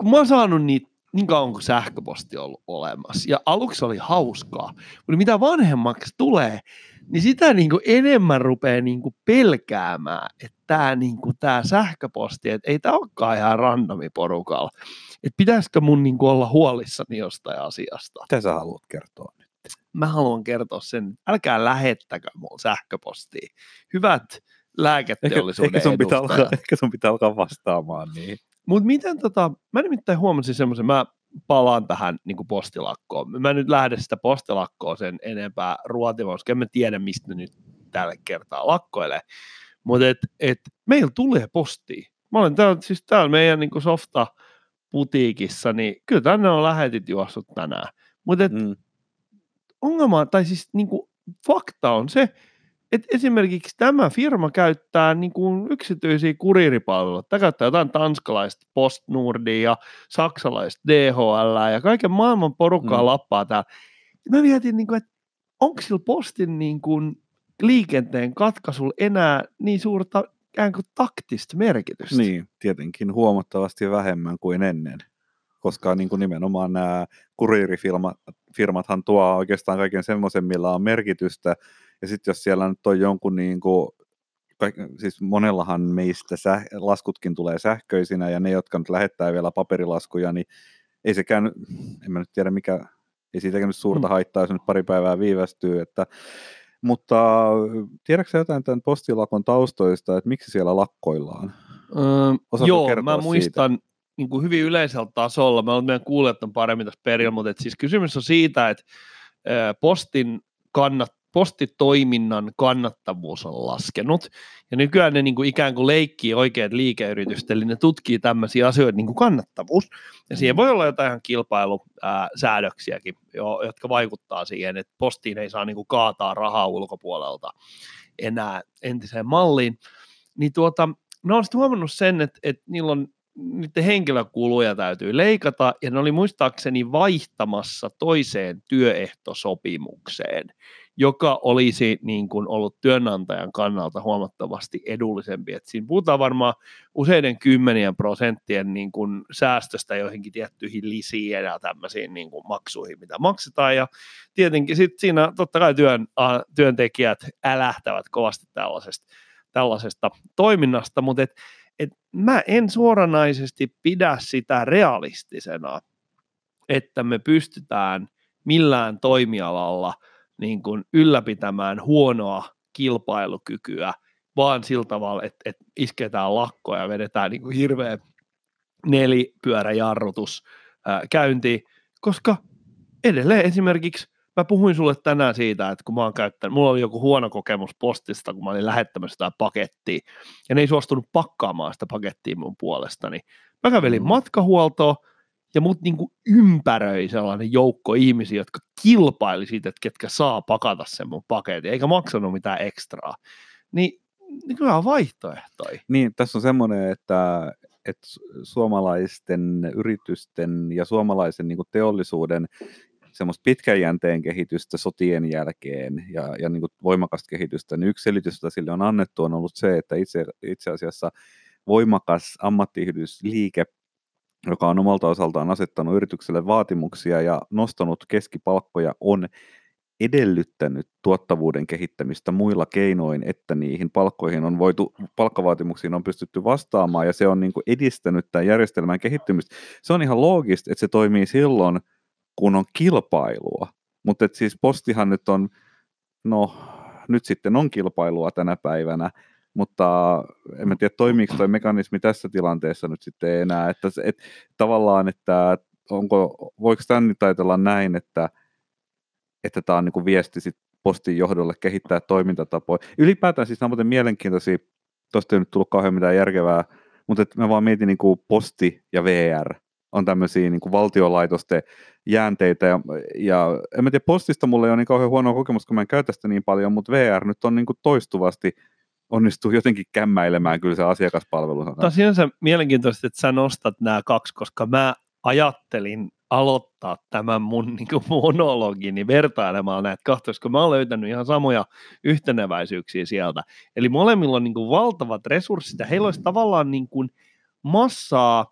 kun mä oon saanut niitä niin kauan kuin sähköposti on ollut olemassa, ja aluksi oli hauskaa, mutta mitä vanhemmaksi tulee, niin sitä niin kuin enemmän rupeaa niin kuin pelkäämään, että tämä niin kuin, tää sähköposti, että ei tämä olekaan ihan randomi porukalla. Että pitäisikö mun niin kuin olla huolissani jostain asiasta. Mitä sä haluat kertoa nyt? Mä haluan kertoa sen, älkää lähettäkö mun sähköpostiin. Hyvät Ehkä, lääketeollisuuden ehkä, sun pitää alkaa, ehkä sun pitää alkaa vastaamaan niin. Mutta miten tota, mä nimittäin huomasin semmoisen, mä palaan tähän niin kuin postilakkoon. Mä nyt lähde sitä postilakkoa sen enempää ruotimaan, koska en mä tiedä, mistä nyt tällä kertaa lakkoilee. Mutta et, et, meillä tulee postia. Mä olen täällä, siis täällä meidän niin softa putiikissa, niin kyllä tänne on lähetit juossut tänään. Mutta Mm. ongelma, tai siis niin kuin, fakta on se, että esimerkiksi tämä firma käyttää niin kuin yksityisiä kuriiripalveluita. Tämä käyttää jotain tanskalaista PostNordia ja saksalaista DHL ja kaiken maailman porukkaa Mm. lappaa täällä. Mä mietin, niin kuin, että onko sillä postin niin kuin liikenteen katkaisulla enää niin suurta ikään kuin taktista merkitystä? Niin, tietenkin huomattavasti vähemmän kuin ennen, koska niin kuin nimenomaan nämä kuriirifirmathan tuo oikeastaan kaiken semmoisen, millä on merkitystä, ja sitten jos siellä nyt on jonkun niin kuin, siis monellahan meistä säh- laskutkin tulee sähköisinä, ja ne, jotka nyt lähettää vielä paperilaskuja, niin ei sekään, en mä nyt tiedä mikä, ei siitäkään nyt suurta Mm. haittaa, jos nyt pari päivää viivästyy, että mutta tiedätkö sä jotain tämän postilakon taustoista, että miksi siellä lakkoillaan? Öö, joo, mä siitä? muistan, niin kuin hyvin yleisellä tasolla, mä olen meidän kuulijat on paremmin tässä perillä, mutta et siis kysymys on siitä, että ää, postin kannat, postitoiminnan kannattavuus on laskenut, ja nykyään ne niin kuin ikään kuin leikkii oikeat liikeyritystä, eli ne tutkii tämmöisiä asioita niin kuin kannattavuus, ja siihen voi olla jotain ihan kilpailusäädöksiäkin, jo, jotka vaikuttaa siihen, että postiin ei saa niin kuin kaataa rahaa ulkopuolelta enää entiseen malliin, niin tuota, ne on sitten huomannut sen, että, että niillä on niiden henkilökuluja täytyy leikata, ja ne oli muistaakseni vaihtamassa toiseen työehtosopimukseen, joka olisi niin kuin ollut työnantajan kannalta huomattavasti edullisempi. Et siinä puhutaan varmaan useiden kymmenien prosenttien niin kuin säästöstä joihinkin tiettyihin lisiin ja tämmöisiin niin kuin maksuihin, mitä maksetaan. Ja tietenkin sit siinä totta kai työn, työntekijät älähtävät kovasti tällaisesta, tällaisesta toiminnasta, mutta et mä en suoranaisesti pidä sitä realistisena, että me pystytään millään toimialalla – niin kuin ylläpitämään huonoa kilpailukykyä, vaan sillä tavalla, että, että isketään lakkoa ja vedetään niin kuin hirveä nelipyöräjarrutus käyntiin, koska edelleen esimerkiksi mä puhuin sulle tänään siitä, että kun mä oon käyttänyt, mulla oli joku huono kokemus postista, kun mä olin lähettämässä sitä pakettia, ja ne ei suostunut pakkaamaan sitä pakettia mun puolestani. Mä kävelin mm. matkahuoltoon, ja mut niinku ympäröi sellainen joukko ihmisiä, jotka kilpaili siitä, että ketkä saa pakata sen mun paketin, eikä maksanut mitään ekstraa. Niin, niin kyllä on vaihtoehtoja. Niin, tässä on semmoinen, että, että suomalaisten yritysten ja suomalaisen niin teollisuuden semmoista pitkäjänteen kehitystä sotien jälkeen ja, ja niin voimakasta kehitystä, niin yksi selitys, jota sille on annettu, on ollut se, että itse, itse asiassa voimakas ammattiyhdysliike joka on omalta osaltaan asettanut yritykselle vaatimuksia ja nostanut keskipalkkoja, on edellyttänyt tuottavuuden kehittämistä muilla keinoin, että niihin palkkoihin on voitu, palkkavaatimuksiin on pystytty vastaamaan ja se on niin kuin edistänyt tämän järjestelmän kehittymistä. Se on ihan loogista, että se toimii silloin, kun on kilpailua, mutta siis postihan nyt on, no nyt sitten on kilpailua tänä päivänä, mutta en mä tiedä toimiiko toi mekanismi tässä tilanteessa nyt sitten enää, että et, tavallaan, että onko, voiko tämän nyt ajatella näin, että että on niin kuin viesti sit postin johdolle kehittää toimintatapoja. Ylipäätään siis nämä on muuten mielenkiintoisia, tuosta ei nyt tullut kauhean mitään järkevää, mutta mä vaan mietin niin kuin posti ja VR on tämmöisiä niin valtiolaitosten jäänteitä, ja, ja en mä tiedä, postista mulla ei ole niin kauhean huono kokemus, kun mä en käytä sitä niin paljon, mutta VR nyt on niin kuin toistuvasti onnistuu jotenkin kämmäilemään kyllä se asiakaspalvelu. Tämä on mielenkiintoista, että sä nostat nämä kaksi, koska mä ajattelin aloittaa tämän mun niin kuin monologini vertailemaan näitä kahta, koska mä oon löytänyt ihan samoja yhteneväisyyksiä sieltä. Eli molemmilla on niin kuin valtavat resurssit ja heillä olisi tavallaan niin kuin massaa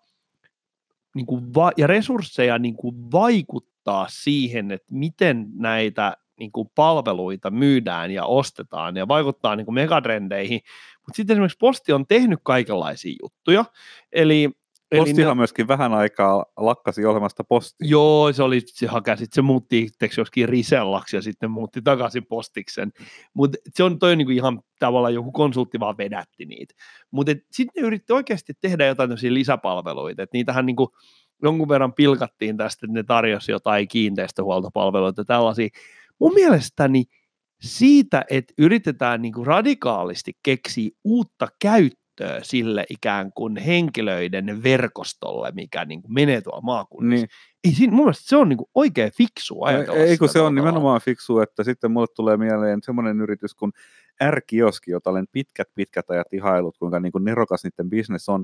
niin kuin va- ja resursseja niin kuin vaikuttaa siihen, että miten näitä niin kuin palveluita myydään ja ostetaan ja vaikuttaa niin kuin megatrendeihin, mutta sitten esimerkiksi Posti on tehnyt kaikenlaisia juttuja, eli Postihan ne, myöskin vähän aikaa lakkasi olemasta posti. Joo, se oli se haka, sitten se muutti itseksi joskin risellaksi ja sitten muutti takaisin postiksen. Mutta se on toi niinku ihan tavallaan joku konsultti vaan vedätti niitä. Mutta sitten ne yritti oikeasti tehdä jotain lisäpalveluita, että niitähän niinku jonkun verran pilkattiin tästä, että ne tarjosi jotain kiinteistöhuoltopalveluita ja tällaisia mun mielestäni siitä, että yritetään niin kuin radikaalisti keksiä uutta käyttöä sille ikään kuin henkilöiden verkostolle, mikä niin kuin menee tuolla maakunnassa. Niin. Ei siinä, mun mielestä se on niin kuin oikein fiksu ajatella Ei, kun se on nimenomaan fiksu, että sitten mulle tulee mieleen semmoinen yritys kuin R-kioski, jota olen pitkät pitkät ajat ihailut, kuinka niin kuin nerokas niiden bisnes on,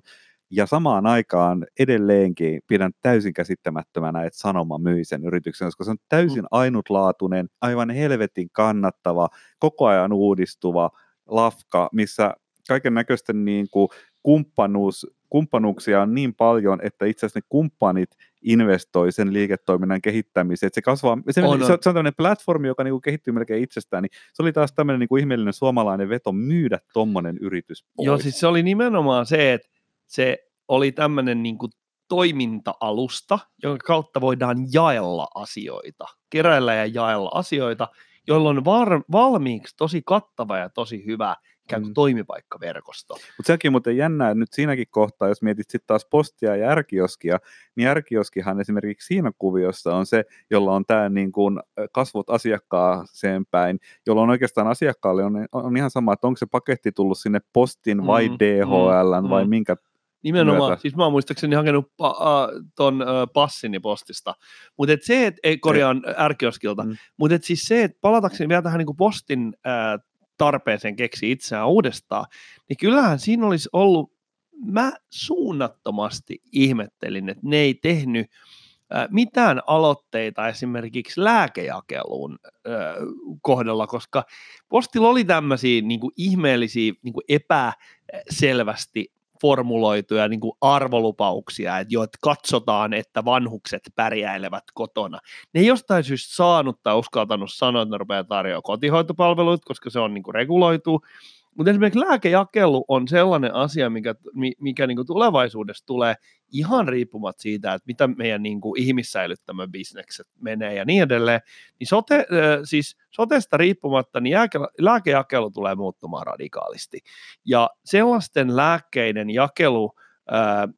ja samaan aikaan edelleenkin pidän täysin käsittämättömänä, että Sanoma myi sen yrityksen, koska se on täysin mm. ainutlaatuinen, aivan helvetin kannattava, koko ajan uudistuva lafka, missä kaiken näköisten niin kuin kumppanuus, kumppanuuksia on niin paljon, että itse asiassa ne kumppanit investoi sen liiketoiminnan kehittämiseen. Että se, kasvaa, se, on, se, on tämmöinen platformi, joka niinku kehittyy melkein itsestään, niin se oli taas tämmöinen niinku ihmeellinen suomalainen veto myydä tuommoinen yritys pois. Joo, siis se oli nimenomaan se, että se oli tämmöinen niin kuin toiminta-alusta, jonka kautta voidaan jaella asioita, keräillä ja jaella asioita, jolloin on var- valmiiksi tosi kattava ja tosi hyvä ikään kuin Mm. toimipaikkaverkosto. Mutta sekin on muuten jännää nyt siinäkin kohtaa, jos mietit sitten taas postia ja ärkioskia, niin ärkioskihan esimerkiksi siinä kuviossa on se, jolla on tämä niin kuin kasvot asiakkaaseen päin, jolloin oikeastaan asiakkaalle on, on ihan sama, että onko se paketti tullut sinne postin vai Mm, DHL mm, vai mm. minkä Nimenomaan, myötä. siis mä oon muistaakseni hakenut pa- ton passini postista, mutta et se, että ei korjaan ärkioskilta, Mm. mm. mutta et siis se, että palatakseni vielä tähän niin postin uh, tarpeeseen keksi itseään uudestaan, niin kyllähän siinä olisi ollut, mä suunnattomasti ihmettelin, että ne ei tehnyt äh, mitään aloitteita esimerkiksi lääkejakeluun äh, kohdalla, koska postilla oli tämmöisiä niin kuin ihmeellisiä niin kuin epäselvästi formuloituja niin kuin arvolupauksia, että jo, että katsotaan, että vanhukset pärjäilevät kotona. Ne ei jostain syystä saanut tai uskaltanut sanoa, että ne rupeaa tarjoamaan kotihoitopalveluita, koska se on niin kuin reguloitu, mutta esimerkiksi lääkejakelu on sellainen asia, mikä, mi- mikä niin kuin tulevaisuudessa tulee ihan riippumatta siitä, että mitä meidän niin kuin ihmissäilyttämä bisnekset menee ja niin edelleen, niin sote, siis sotesta riippumatta niin jääke- lääkejakelu tulee muuttumaan radikaalisti. Ja sellaisten lääkkeiden jakelu,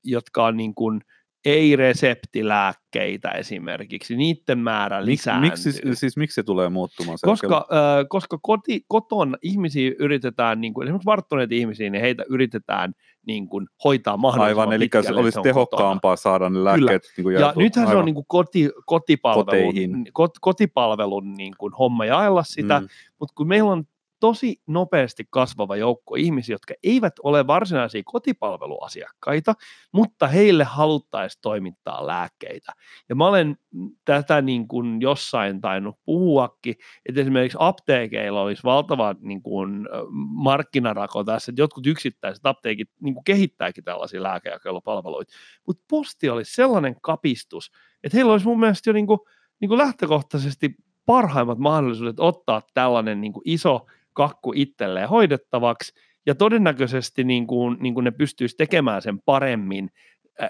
jotka on niin kuin ei-reseptilääkkeitä esimerkiksi, niiden määrä Mik, lisääntyy. miksi, siis miksi se tulee muuttumaan? Koska, äh, koska koti, koton ihmisiä yritetään, niin kuin, esimerkiksi varttuneita ihmisiä, niin heitä yritetään niin kuin, hoitaa mahdollisimman Aivan, eli se olisi se on kotona. tehokkaampaa saada ne lääkkeet niin kuin Ja nythän se on Aivan. niin kuin koti, kotipalvelun, Koteihin. kot, kotipalvelun niin kuin homma jaella sitä, Mm. mutta kun meillä on tosi nopeasti kasvava joukko ihmisiä, jotka eivät ole varsinaisia kotipalveluasiakkaita, mutta heille haluttaisiin toimittaa lääkkeitä. Ja mä olen tätä niin kuin jossain tainnut puhuakin, että esimerkiksi apteekeilla olisi valtava niin kuin, markkinarako tässä, että jotkut yksittäiset apteekit niin kuin kehittääkin tällaisia lääkejakelupalveluita, mutta posti olisi sellainen kapistus, että heillä olisi mun mielestä jo niin kuin, niin kuin lähtökohtaisesti parhaimmat mahdollisuudet ottaa tällainen niin kuin iso kakku itselleen hoidettavaksi, ja todennäköisesti niin kuin, niin kuin ne pystyisi tekemään sen paremmin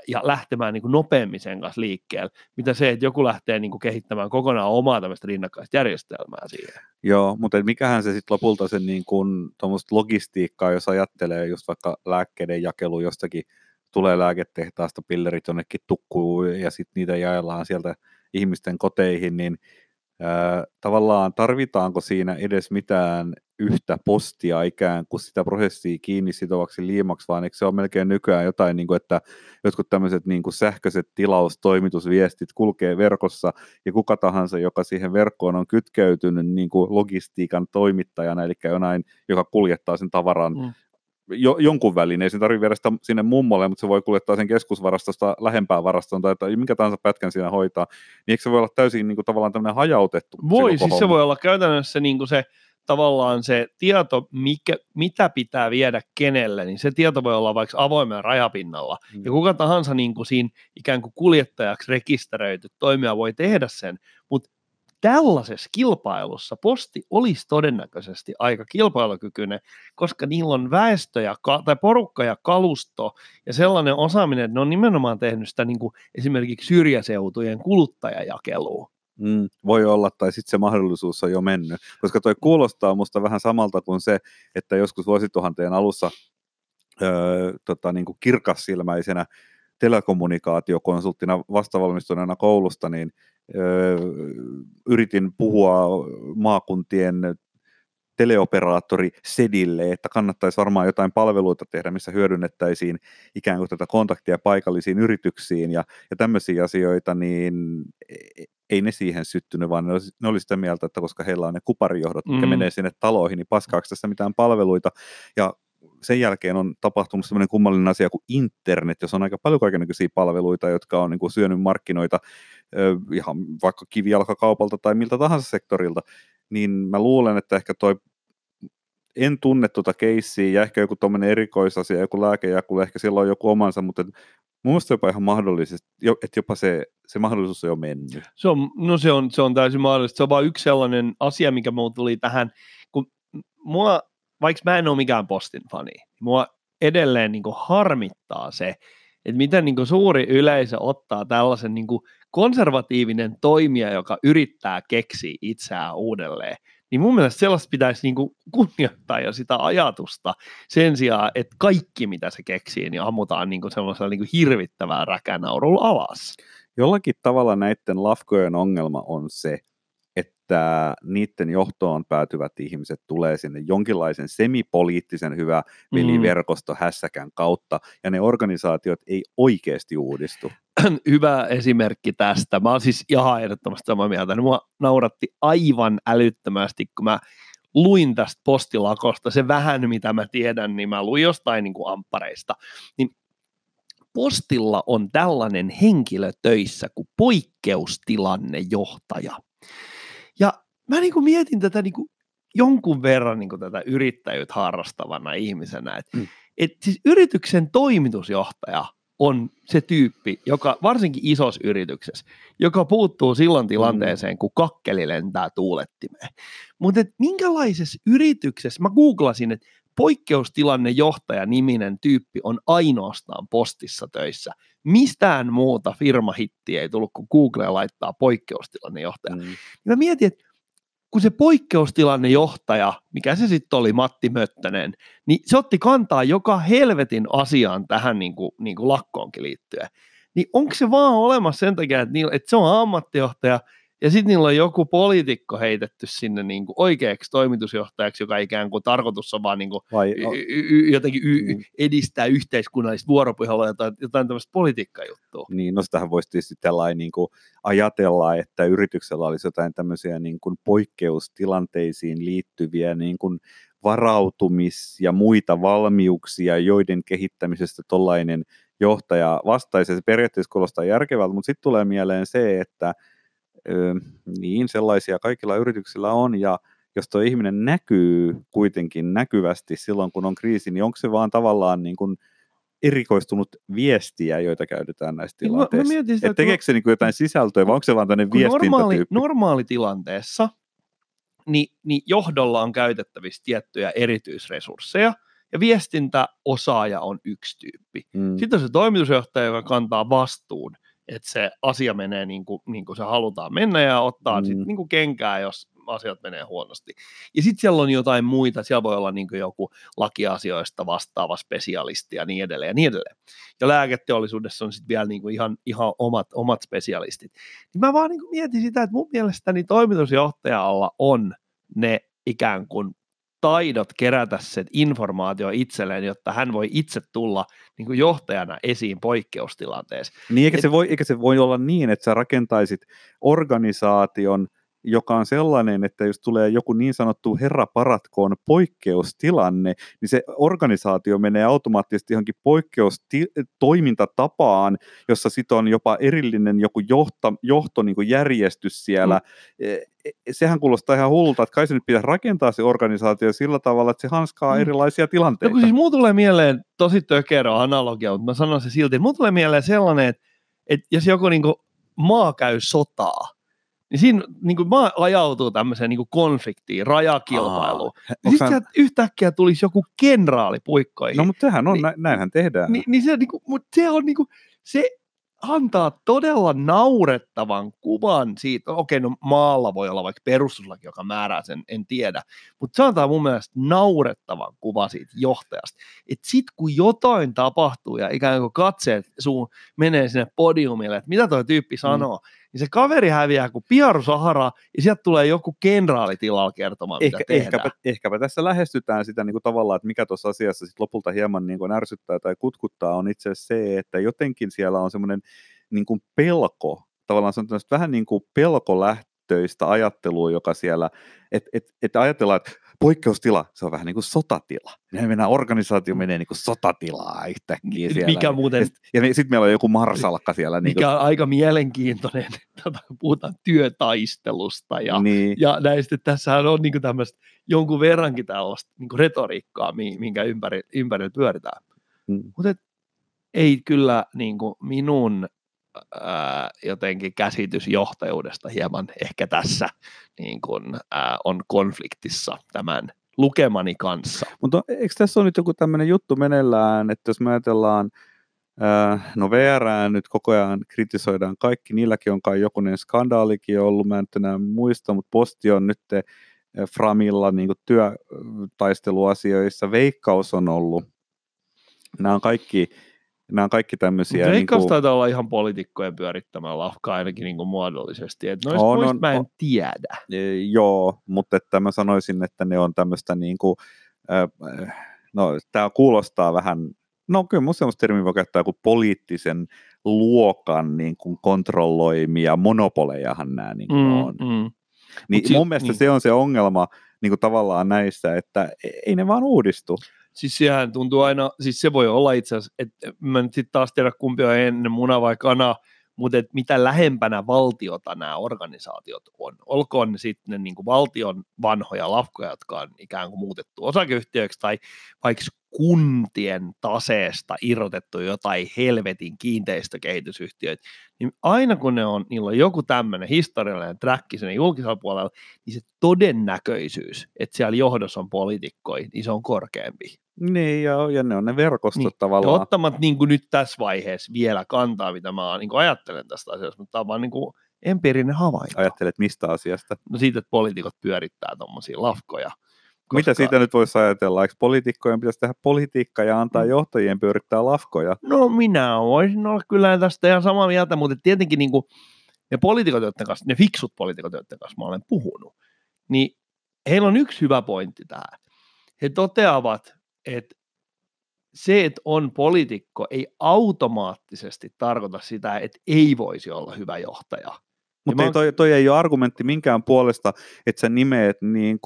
ja lähtemään niin kuin nopeammin sen kanssa liikkeelle, mitä se, että joku lähtee niin kuin kehittämään kokonaan omaa tämmöistä rinnakkaista järjestelmää siihen. Joo, mutta mikähän se sitten lopulta se niin kuin, logistiikkaa, jos ajattelee just vaikka lääkkeiden jakelu jostakin, tulee lääketehtaasta pillerit jonnekin tukkuu ja sitten niitä jaellaan sieltä ihmisten koteihin, niin tavallaan tarvitaanko siinä edes mitään yhtä postia ikään kuin sitä prosessia kiinni sitovaksi liimaksi, vaan eikö se ole melkein nykyään jotain, niin kuin, että jotkut tämmöiset niin kuin sähköiset tilaustoimitusviestit kulkee verkossa ja kuka tahansa, joka siihen verkkoon on kytkeytynyt niin kuin logistiikan toimittajana, eli jonain, joka kuljettaa sen tavaran Mm. Jo, jonkun välin, ei se tarvitse viedä sitä sinne mummolle, mutta se voi kuljettaa sen keskusvarastosta lähempään varastoon tai, tai minkä tahansa pätkän siinä hoitaa, niin eikö se voi olla täysin niin kuin, tavallaan tämmöinen hajautettu? Voi, siis se voi olla käytännössä niin kuin se tavallaan se tieto, mikä, mitä pitää viedä kenelle, niin se tieto voi olla vaikka avoimella rajapinnalla. Mm. Ja kuka tahansa niin kuin siinä ikään kuin kuljettajaksi rekisteröity toimija voi tehdä sen, mutta tällaisessa kilpailussa posti olisi todennäköisesti aika kilpailukykyinen, koska niillä on väestö ja, ka- tai porukka ja kalusto ja sellainen osaaminen, että ne on nimenomaan tehnyt sitä niin kuin esimerkiksi syrjäseutujen kuluttajajakelua. Mm, voi olla, tai sitten se mahdollisuus on jo mennyt. Koska toi kuulostaa musta vähän samalta kuin se, että joskus vuosituhanteen alussa öö, tota, niin kuin kirkassilmäisenä telekommunikaatiokonsulttina vastavalmistuneena koulusta, niin yritin puhua maakuntien teleoperaattori Sedille, että kannattaisi varmaan jotain palveluita tehdä, missä hyödynnettäisiin ikään kuin tätä kontaktia paikallisiin yrityksiin ja, ja tämmöisiä asioita, niin e- ei ne siihen syttynyt, vaan ne oli, ne oli sitä mieltä, että koska heillä on ne kuparijohdot, Mm. menee sinne taloihin, niin paskaako tässä mitään palveluita. Ja sen jälkeen on tapahtunut sellainen kummallinen asia kuin internet, jossa on aika paljon kaikenlaisia palveluita, jotka on niin kuin syönyt markkinoita ihan vaikka kivijalkakaupalta tai miltä tahansa sektorilta, niin mä luulen, että ehkä toi en tunne tuota keissiä ja ehkä joku tuommoinen erikoisasia, joku lääkejaku, ehkä siellä on joku omansa, mutta mun mielestä jopa ihan mahdollisesti, että jopa se, se mahdollisuus on jo mennyt. Se on, no se on, se on täysin mahdollista. Se on vain yksi sellainen asia, mikä mulla tuli tähän, kun mua, vaikka mä en ole mikään postin fani, mua edelleen niin kuin harmittaa se, että miten niin kuin suuri yleisö ottaa tällaisen niin kuin konservatiivinen toimija, joka yrittää keksiä itseään uudelleen, niin mun mielestä sellaista pitäisi niinku kunnioittaa ja sitä ajatusta sen sijaan, että kaikki mitä se keksii, niin ammutaan niinku semmoisella niinku hirvittävää räkänaurulla alas. Jollakin tavalla näiden lafkojen ongelma on se, että niiden johtoon päätyvät ihmiset tulee sinne jonkinlaisen semipoliittisen hyvä veliverkosto hässäkän kautta, ja ne organisaatiot ei oikeasti uudistu. hyvä esimerkki tästä. Mä oon siis ihan ehdottomasti samaa mieltä. Mua nauratti aivan älyttömästi, kun mä luin tästä postilakosta. Se vähän, mitä mä tiedän, niin mä luin jostain niin kuin amppareista. Niin postilla on tällainen henkilö töissä kuin poikkeustilannejohtaja. Mä niin kuin mietin tätä niin kuin jonkun verran niin kuin tätä yrittäjyyttä harrastavana ihmisenä, että Mm. et siis yrityksen toimitusjohtaja on se tyyppi, joka varsinkin isossa yrityksessä, joka puuttuu silloin tilanteeseen, kun kakkeli lentää tuulettimeen. Mutta minkälaisessa yrityksessä, mä googlasin, että poikkeustilannejohtaja niminen tyyppi on ainoastaan postissa töissä. Mistään muuta firmahittiä ei tullut, kun Google laittaa poikkeustilannejohtaja. Mm. Niin mä mietin, että kun se poikkeustilannejohtaja, mikä se sitten oli, Matti Möttönen, niin se otti kantaa joka helvetin asiaan tähän niin kuin, niin kuin lakkoonkin liittyen. Niin onko se vaan olemassa sen takia, että, niillä, että se on ammattijohtaja ja sitten niillä on joku poliitikko heitetty sinne niin kuin oikeaksi toimitusjohtajaksi, joka ikään kuin tarkoitus on vaan niin kuin Vai, y- y- y- jotenkin y- Mm. edistää yhteiskunnallista vuoropuhelua, jotain, jotain tämmöistä politiikkajuttua. Niin, no sitähän voisi tietysti tällainen niin kuin ajatella, että yrityksellä olisi jotain tämmöisiä niin kuin poikkeustilanteisiin liittyviä niin kuin varautumis- ja muita valmiuksia, joiden kehittämisestä tollainen johtaja vastaisi. Se periaatteessa kuulostaa järkevältä, mutta sitten tulee mieleen se, että niin sellaisia kaikilla yrityksillä on, ja jos tuo ihminen näkyy kuitenkin näkyvästi silloin, kun on kriisi, niin onko se vaan tavallaan niin kuin erikoistunut viestiä, joita käytetään näissä Niin mä- mä tilanteissa? sitä, Et kun- tekeekö se niin kuin jotain sisältöä, vai onko se vaan tämmöinen kun normaali, viestintätyyppi? normaalitilanteessa niin, niin johdolla on käytettävissä tiettyjä erityisresursseja, ja viestintäosaaja on yksi tyyppi. Mm. Sitten on se toimitusjohtaja, joka kantaa vastuun, että se asia menee niin kuin, niin kuin se halutaan mennä ja ottaa mm. Mm. sit niin kuin kenkää, jos asiat menee huonosti. Ja sitten siellä on jotain muita, siellä voi olla niin kuin joku lakiasioista vastaava spesialisti ja niin edelleen ja niin edelleen. Ja lääketeollisuudessa on sitten vielä niin kuin ihan, ihan omat, omat spesialistit. Niin mä vaan niin kuin mietin sitä, että mun mielestäni toimitusjohtajalla on ne ikään kuin taidot kerätä se informaatio itselleen, jotta hän voi itse tulla niin kuin johtajana esiin poikkeustilanteessa. Niin, eikä, Et- se voi, eikä se voi olla niin, että sä rakentaisit organisaation, joka on sellainen, että jos tulee joku niin sanottu herra paratkoon poikkeustilanne, niin se organisaatio menee automaattisesti johonkin poikkeustoimintatapaan, jossa sitten on jopa erillinen joku johto, johto niin kuin järjestys siellä. Mm. Sehän kuulostaa ihan hullulta, että kai se nyt pitäisi rakentaa se organisaatio sillä tavalla, että se hanskaa Mm. erilaisia No tilanteita. kun siis mulla tulee mieleen tosi tökerö analogia, mutta mä sanon se silti, mulla tulee mieleen sellainen, että, että jos joku niin kuin maa käy sotaa, niin siinä niin kuin maa ajautuu tämmöiseen niin kuin konfliktiin, rajakilpailuun. Onks sitten hän- sieltä yhtäkkiä tulisi joku kenraali puikkoihin. No mutta sehän on, Niin- niin, näinhän tehdään. Ni, niin se, niinku, mut se on niinku, se antaa todella naurettavan kuvan siitä, okei no maalla voi olla vaikka perustuslaki, joka määrää sen, en tiedä, mutta se antaa mun mielestä naurettavan kuvan siitä johtajasta, että sit kun jotain tapahtuu ja ikään kuin katseet sun menee sinne podiumille, että mitä toi tyyppi sanoo, mm. Niin se kaveri häviää kuin piaru Saharaa ja sieltä tulee joku kenraali tilalla kertomaan, ehkä, mitä tehdään. ehkäpä, ehkäpä tässä lähestytään sitä niin kuin tavallaan, että mikä tuossa asiassa sit lopulta hieman niin kuin ärsyttää tai kutkuttaa, on itse asiassa se, että jotenkin siellä on semmoinen niin kuin pelko, tavallaan se on vähän niin kuin pelkolähtöistä ajattelua, joka siellä, että et, et ajatellaan, että poikkeustila, se on vähän niin kuin sotatila. Mennään, organisaatio menee niin kuin sotatilaa yhtäkkiä siellä. Mikä muuten Ja sit- Ja sitten meillä on joku marsalkka siellä. Niin mikä on aika mielenkiintoinen, tota, kun puhutaan työtaistelusta ja, niin, ja näistä, että tässähän on niin tämmöistä jonkun verrankin tällaista niin retoriikkaa, mi- minkä ympäri, ympärillä pyöritään. Mm. Mutta ei kyllä niin kuin minun ää, jotenkin käsitys johtajuudesta hieman ehkä tässä niin kuin, ää, on konfliktissa tämän lukemani kanssa. Mutta eikö tässä ole nyt joku tämmöinen juttu meneillään, että jos me ajatellaan, no VR nyt koko ajan kritisoidaan kaikki, niilläkin on kai jokunen skandaalikin ollut, mä en nyt enää muista, mutta Posti on nyt Framilla niin työtaisteluasioissa, Veikkaus on ollut. Nämä on kaikki, nämä on kaikki tämmöisiä... Veikkaus niin kuin, taitaa olla ihan poliitikkojen pyörittämä lafka ainakin niin kuin muodollisesti. Et noista On, on, mä en on. tiedä. E, Joo, mutta että mä sanoisin, että ne on tämmöistä niin kuin, äh, no tämä kuulostaa vähän, no kyllä mun semmoista termiä voi käyttää kuin poliittisen luokan niin kuin kontrolloimia monopolejahan nämä niin kuin on. Mm, mm. Niin si- mun mielestä niin. se on se ongelma niin kuin tavallaan näissä, että e- ei ne vaan uudistu. Siis sehän tuntuu aina, siis se voi olla itse asiassa, että mä nyt sitten taas tiedä kumpi on ennen muna vai kana, mutta et mitä lähempänä valtiota nämä organisaatiot on, olkoon ne sitten ne niin valtion vanhoja lafkoja, jotka on ikään kuin muutettu osakeyhtiöiksi tai vaikka kuntien taseesta irrotettu jotain helvetin kiinteistökehitysyhtiöitä, niin aina kun ne on, niillä on joku tämmöinen historiallinen träkki sen julkisella puolella, niin se todennäköisyys, että siellä johdossa on poliitikkoja, niin se on korkeampi. Niin, ja, ja ne on ne verkostot Niin, tavallaan. ottamat niin kuin nyt tässä vaiheessa vielä kantaa, mitä mä niin kuin ajattelen tästä asiasta, mutta tämä on vaan niin kuin empiirinen havainto. Ajattelet mistä asiasta? No siitä, että poliitikot pyörittää tuommoisia lafkoja. Koska... Mitä siitä nyt voisi ajatella? Eikö poliitikkojen pitäisi tehdä politiikkaa ja antaa Mm. johtajien pyörittää lafkoja? No minä voisin olla kyllä tästä ihan samaa mieltä, mutta tietenkin niin kuin ne poliitikot, joiden kanssa, ne fiksut poliitikot, joiden kanssa mä olen puhunut, niin heillä on yksi hyvä pointti tähän. He toteavat, että se, että on poliitikko, ei automaattisesti tarkoita sitä, että ei voisi olla hyvä johtaja. Mutta toi, toi ei ole argumentti minkään puolesta, että sä nimeet niin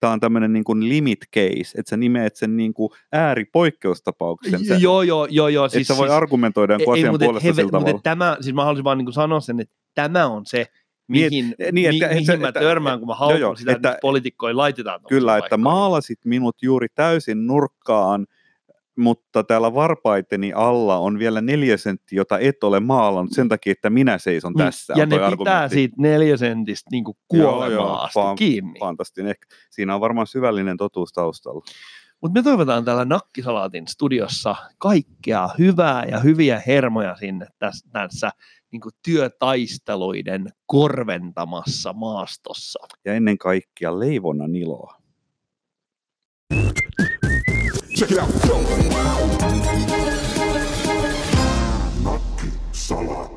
tämä on tämmöinen niin kuin limit case, että sä nimeet sen niin kuin ääripoikkeustapauksen. Sä, Joo, joo, joo, joo. siis, et sä voi argumentoida jonkun asian mutta puolesta heve- sillä mutta tavalla. tämä, siis mä haluaisin vaan niin sanoa sen, että tämä on se, Niin, mihin, niin, mi- että- mihin että- mä että- törmään, kun mä haukun sitä, että, että- että poliitikkoja laitetaan Kyllä, että maalasit minut juuri täysin nurkkaan, mutta täällä varpaiteni alla on vielä neljä senttiä, jota et ole maalannut sen takia, että minä seison Niin, tässä. Ja ne pitää argumentti. siitä niin Joo, kuolemaan joo, asti vaan- kiinni. Fantastinen. Ehkä siinä on varmaan syvällinen totuus taustalla. Mutta me toivotaan täällä Nakkisalaatin studiossa kaikkea hyvää ja hyviä hermoja sinne tässä, tässä niin työtaisteluiden korventamassa maastossa. Ja ennen kaikkea leivonnan iloa. Check it out. Nakki Salaatti.